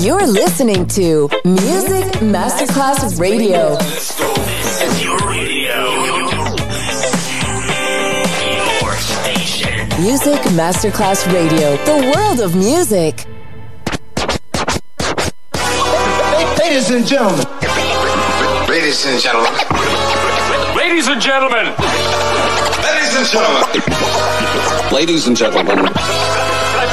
You're listening to Music Masterclass Radio. This is your radio. Your station. Music Masterclass Radio, the world of music. Ladies and gentlemen. Ladies and gentlemen. Ladies and gentlemen. Ladies and gentlemen. Ladies and gentlemen. Ladies and gentlemen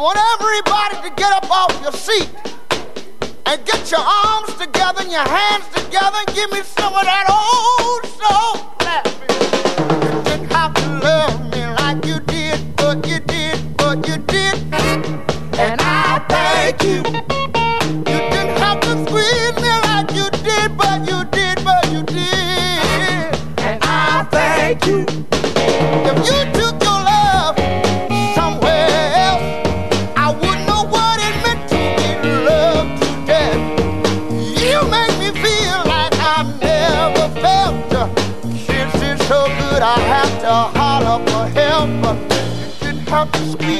I want everybody to get up off your seat and get your arms together and your hands together and give me some of that old soul clapping. You didn't have to love me like you did, but you did, but you did. And I thank you. You didn't have to squeeze me like you did, but you did, but you did. And I thank you. If you pop the speed.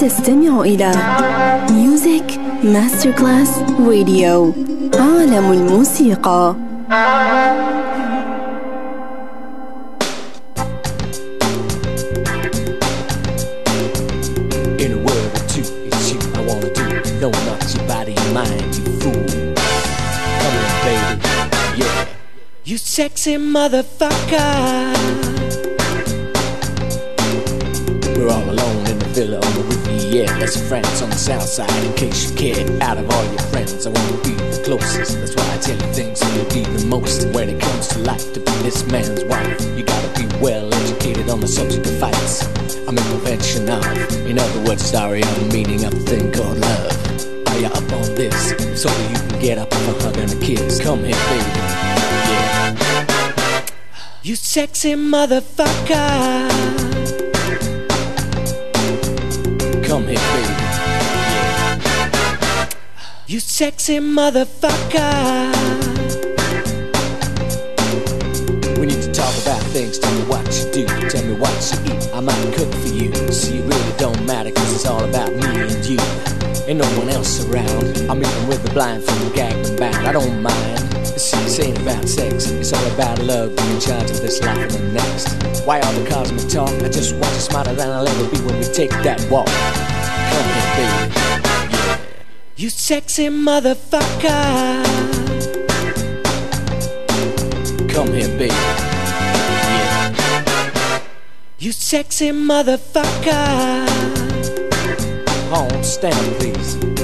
تستمع إلى ميوزك ماستر كلاس راديو عالم الموسيقى In a word or two, it's you I wanna do. No, not your body and mind, you fool. Come on, baby, yeah. You sexy motherfucker. Roof, friends on the south side. In case you cared, out of all your friends, I wanna be the closest. That's why I tell you things you need the most. When it comes to life, to be this man's wife, you gotta be well educated on the subject of fights. I'm in prevention in other words, sorry, I'm meaning a thing called love. Are you up on this? So you can get up for a hug and a kiss. Come here, baby. Yeah. You sexy motherfucker. Come here, baby. Yeah. You sexy motherfucker. We need to talk about things. Tell me what you do. Tell me what you eat. I might cook for you. See, it really don't matter, cause it's all about me and you. Ain't no one else around. I'm even with the blindfold, gagged and bound. I don't mind. See, this ain't about sex. It's all about love. Being in charge of this life and the next. Why all the cosmic talk? I just want you smarter than I'll ever be when we take that walk. You sexy motherfucker. Come here, baby. Yeah. You sexy motherfucker. Home, stand, please.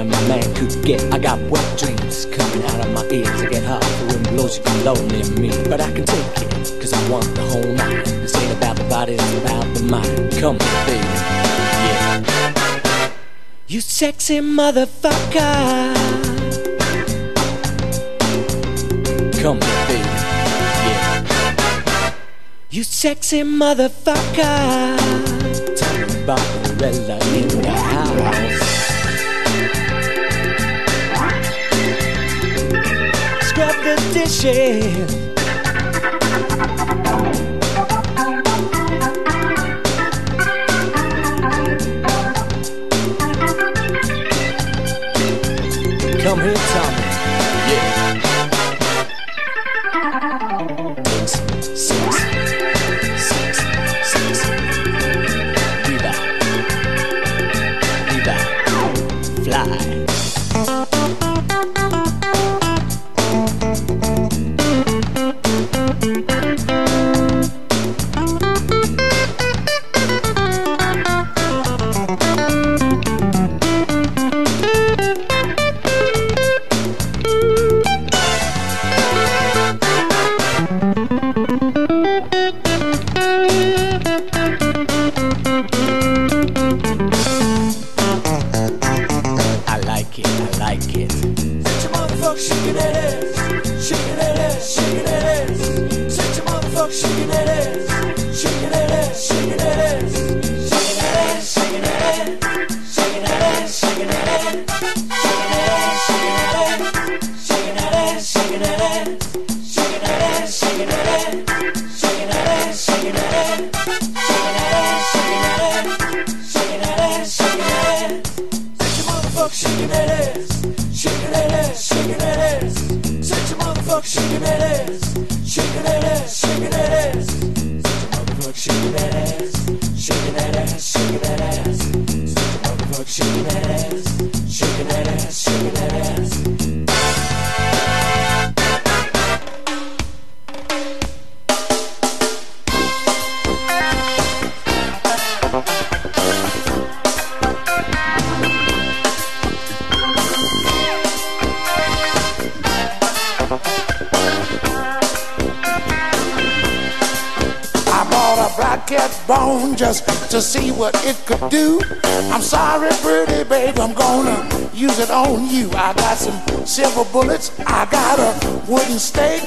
Than a man could get? I got wet dreams coming out of my ears. I get hot, the wind blows you can lonely me. But I can take it, cause I want the whole night. This ain't about the body, it's about the mind. Come here, baby. Yeah. You sexy motherfucker. Come here, baby. Yeah. You sexy motherfucker. Tell me about Lorella in the house. The dishes. Silver bullets, I got a wooden stake.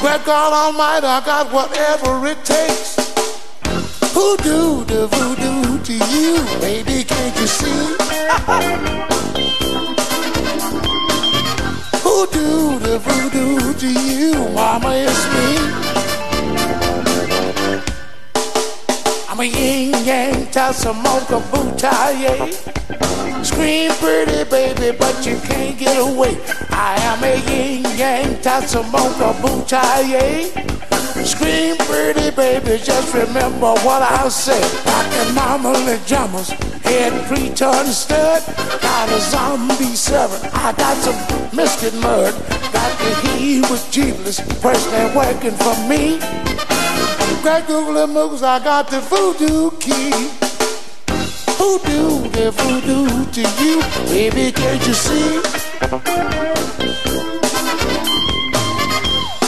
Great God Almighty, I got whatever it takes. Voodoo, the voodoo to you, baby, can't you see? Voodoo, the voodoo to you, mama, it's me. I'm a yin yang tassamoka bootaye. Scream pretty baby, but you can't get away. I am a yin yang tassamoka bootaye. Scream pretty baby, just remember what I said. Rockin' mama jammers, head pre-turn stud. Got a zombie seven, I got some misted mud. Got the he with jeebless, personally working for me. Great Google and Moogles, I got the voodoo key. Voodoo, the voodoo to you, baby, can't you see?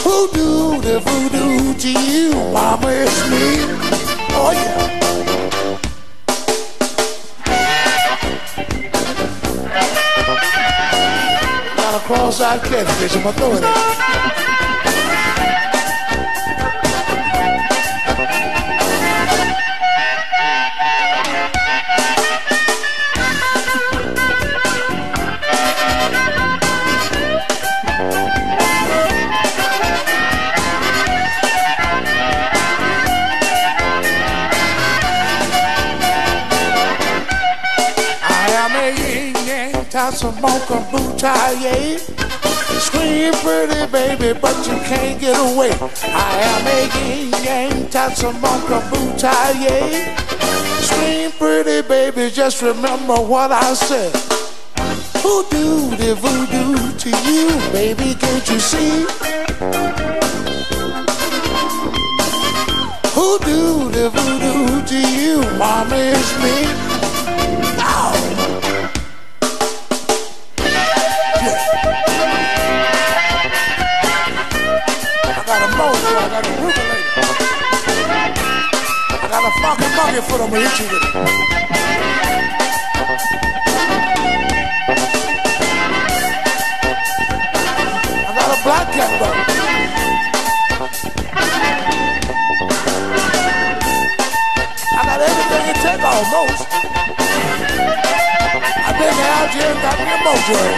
Voodoo, the voodoo to you, mama, it's me. Oh yeah. Got a cross-eyed catfish, I'm gonna throw it at tassamoka bootaye. Scream pretty baby, but you can't get away. I am a yin yang tassamoka bootaye. Scream pretty baby, just remember what I said. Voodoo, the voodoo to you, baby, can't you see? Voodoo, the voodoo to you, mama, is me. Bucket full of me hit you with it. I got a black cat bucket. I got everything it take almost. I've been here and got me a mojo.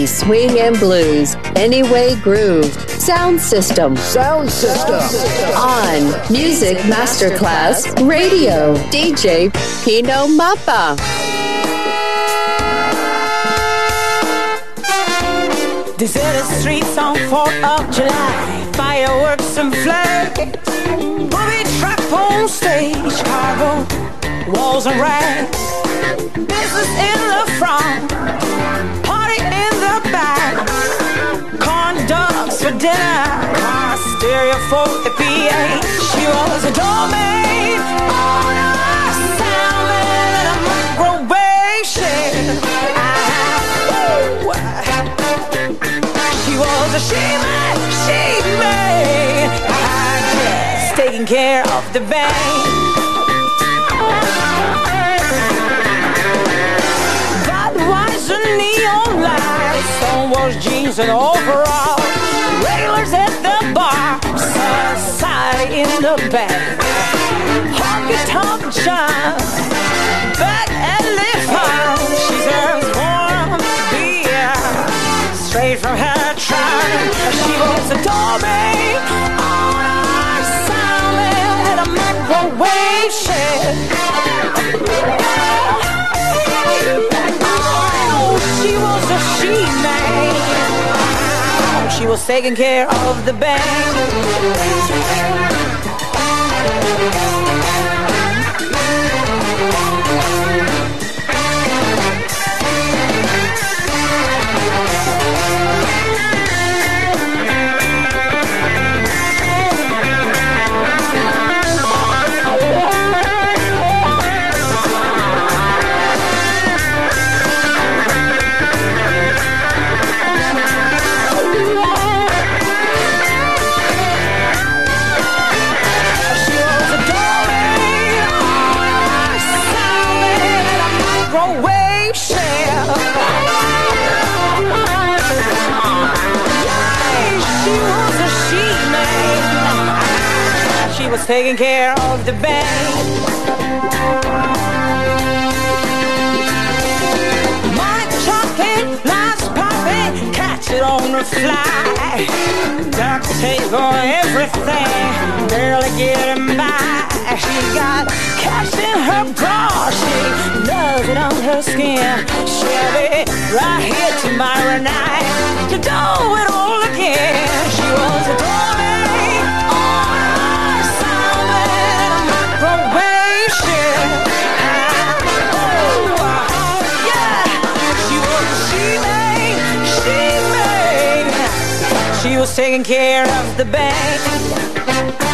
Funky swing and blues. Anyway groove. Sound system. Sound system. On Music Masterclass Radio. DJ Pino Mappa. Deserted streets on 4th of July. Fireworks and flags. Movie truck on stage. Chicago. Walls and rags. Business in the front. Dinner. Car stereo for the PA. She was a doormaid. Owner. Soundman and a microwave shit. She was a she-man, she-man. I taking care of the bank. Neon lights, stonewalls jeans and overalls bars at the bar, society in the back, honky tonk shine, back alley fun. She serves warm beer straight from her trunk. She wants a dog. Was taking care of the bank. Taking care of the catch it on the fly. Duct tape on everything, barely getting by. She got cash in her bra, she loves it on her skin. Be right here tomorrow night to do it all again. She was a darling She was taking care of the bank.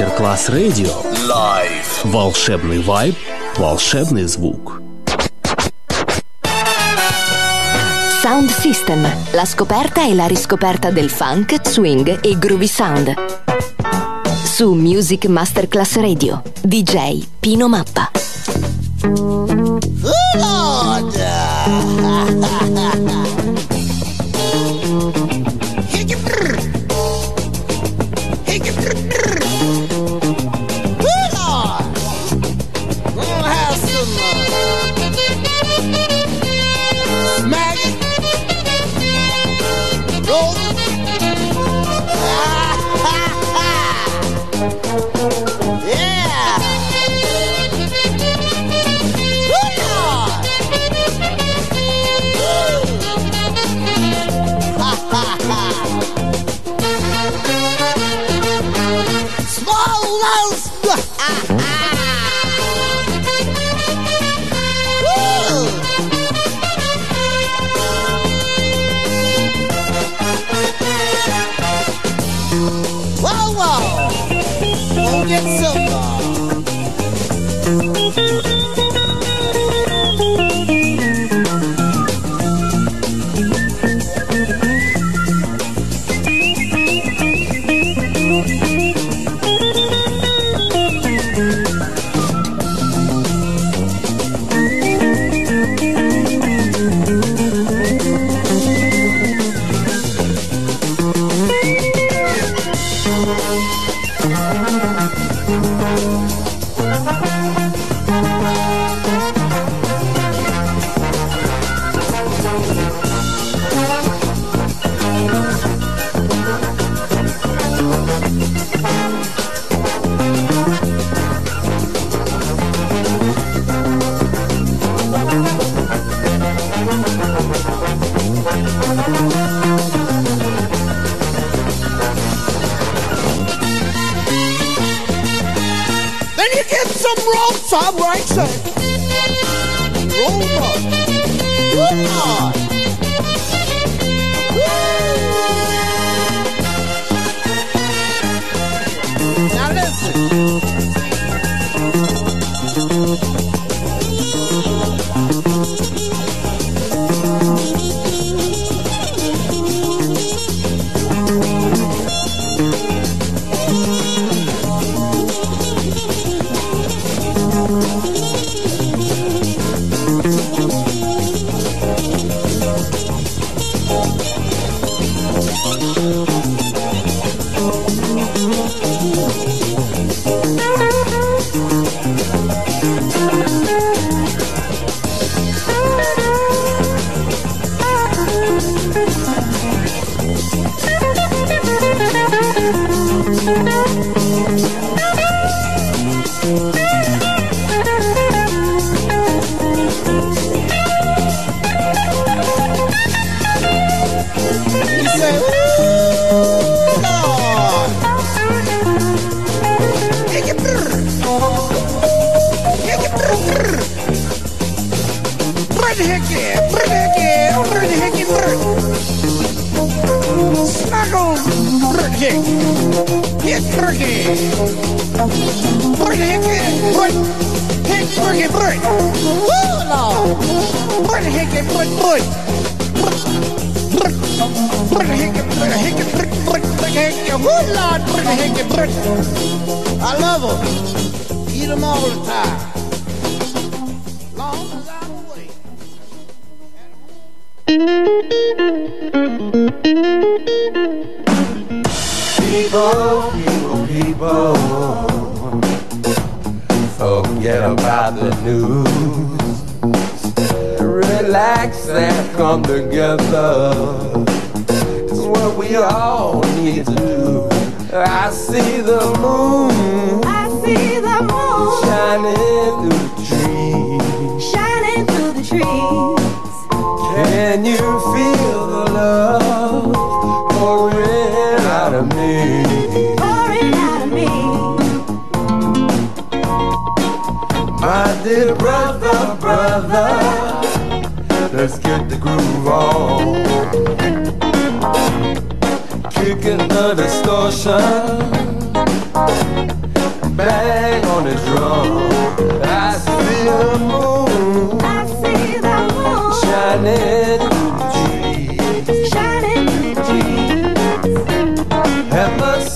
Мастер-класс радио. Лайв. Волшебный вайб, волшебный звук. Sound System, la scoperta e la riscoperta del funk, swing e groovy sound. Su Music Masterclass Radio, DJ Pino Mappa. Lord!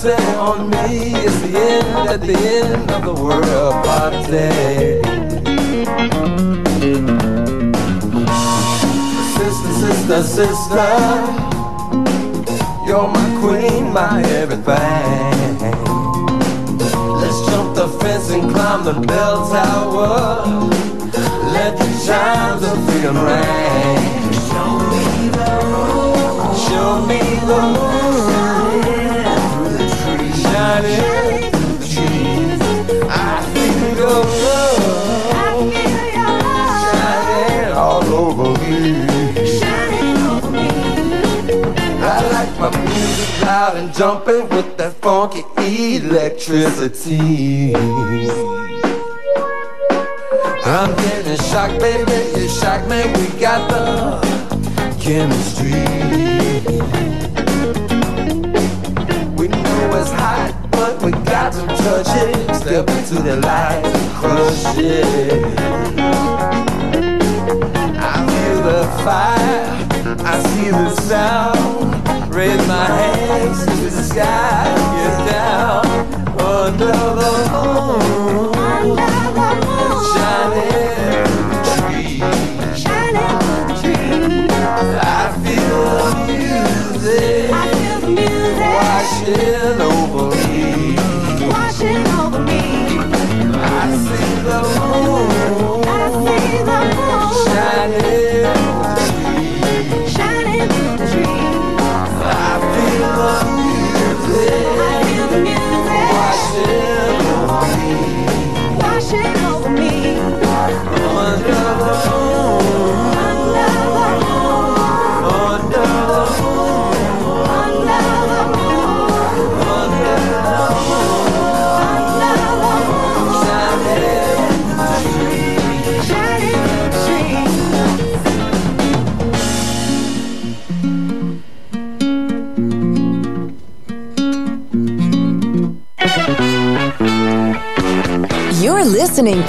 Mercy on me, it's the end at the end of the world party. Sister, sister, sister, you're my queen, my everything. Let's jump the fence and climb the bell tower. Let the chimes of freedom ring. Show me the moon. Show me the moon. Shining through the trees. I feel your love. Shining all over me. I like my music loud and jumping with that funky electricity. I'm getting shocked, baby. You shock me. We got the chemistry. We know it's got to touch it. Step into the light and crush it. I feel the fire, I see the sound. Raise my hands to the sky, get down under the moon, Under the moon shining through the trees. shining through the trees. I feel the music I feel the music over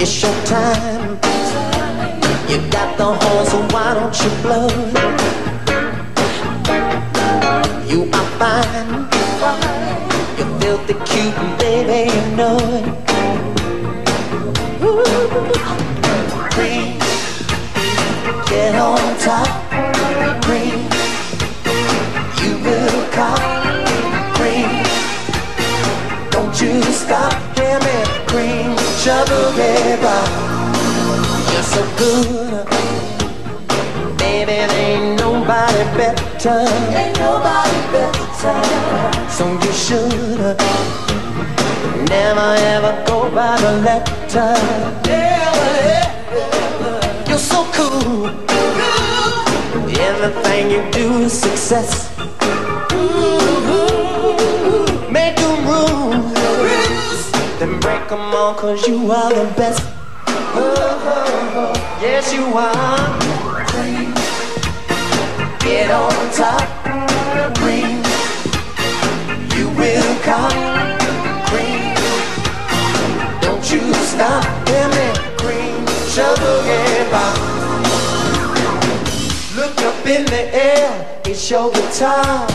It's your time. You got the horn, so why don't you blow? Rock. You're so good, baby. Ain't nobody better. Ain't nobody better. So you should. Never ever go by the letter. Never ever. You're so cool. cool. Everything you do is success. Make Then break them all cause you are the best. Oh, oh, oh. Yes, you are. Get on top. Green. You will come. Green. Don't you stop, hear me, green, shovel rock. Look up in the air, it's your guitar.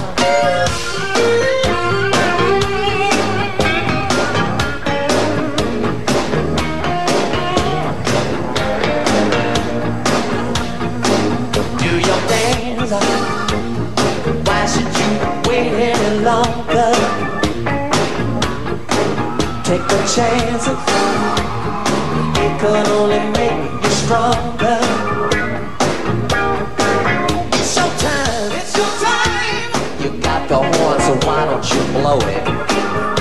Why should you wait any longer? Take the chances. It could only make you stronger. It's your time. It's your time. You got the horn, so why don't you blow it?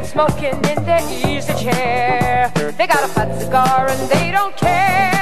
them smoking in their easy chair. They got a fat cigar and they don't care.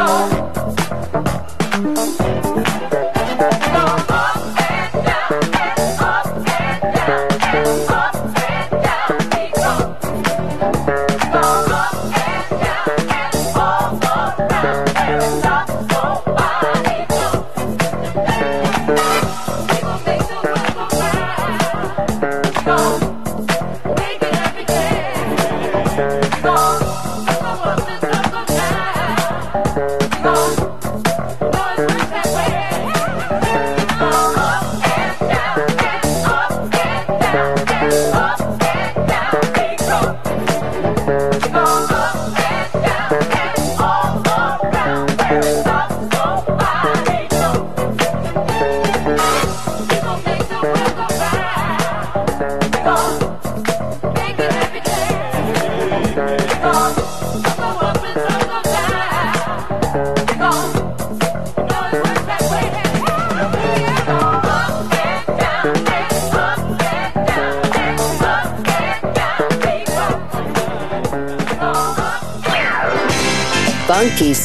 나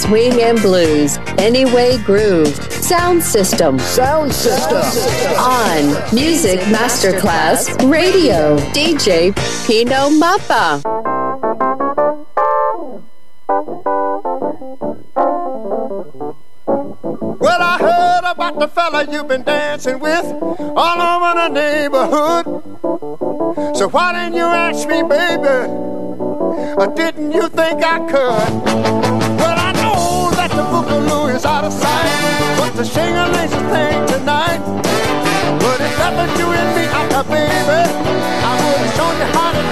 Swing and Blues, Anyway Groove, Sound System. Sound System. On Music Masterclass Radio, DJ Pino Mappa. Well, I heard about the fella you've been dancing with all over the neighborhood. So why didn't you ask me, baby? Or didn't you think I could? Well, I the boogaloo is out of sight. But the singer is playing tonight. But if that was you and me, I'm baby, I would have shown you how to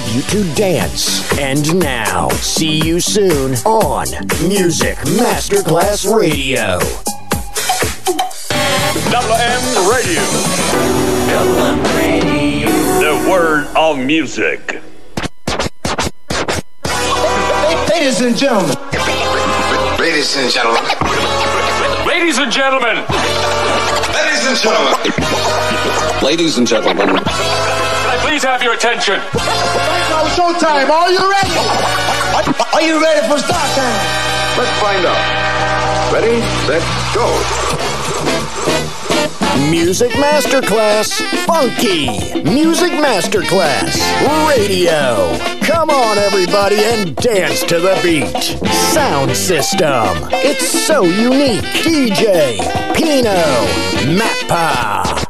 tribute to dance. And now, see you soon on Music Masterclass Radio. Double M Radio. Double M Radio. The word of music. Ladies and gentlemen. Ladies and gentlemen. Ladies and gentlemen. Ladies and gentlemen. Ladies and gentlemen. Can I please have your attention? Now showtime. Are you ready? Are you ready for start time? Let's find out. Ready, set, go. Music Masterclass Funky. Music Masterclass Radio. Come on, everybody, and dance to the beat. Sound system. It's so unique. DJ Pino Mappa.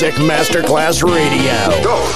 Music Masterclass Radio. Go.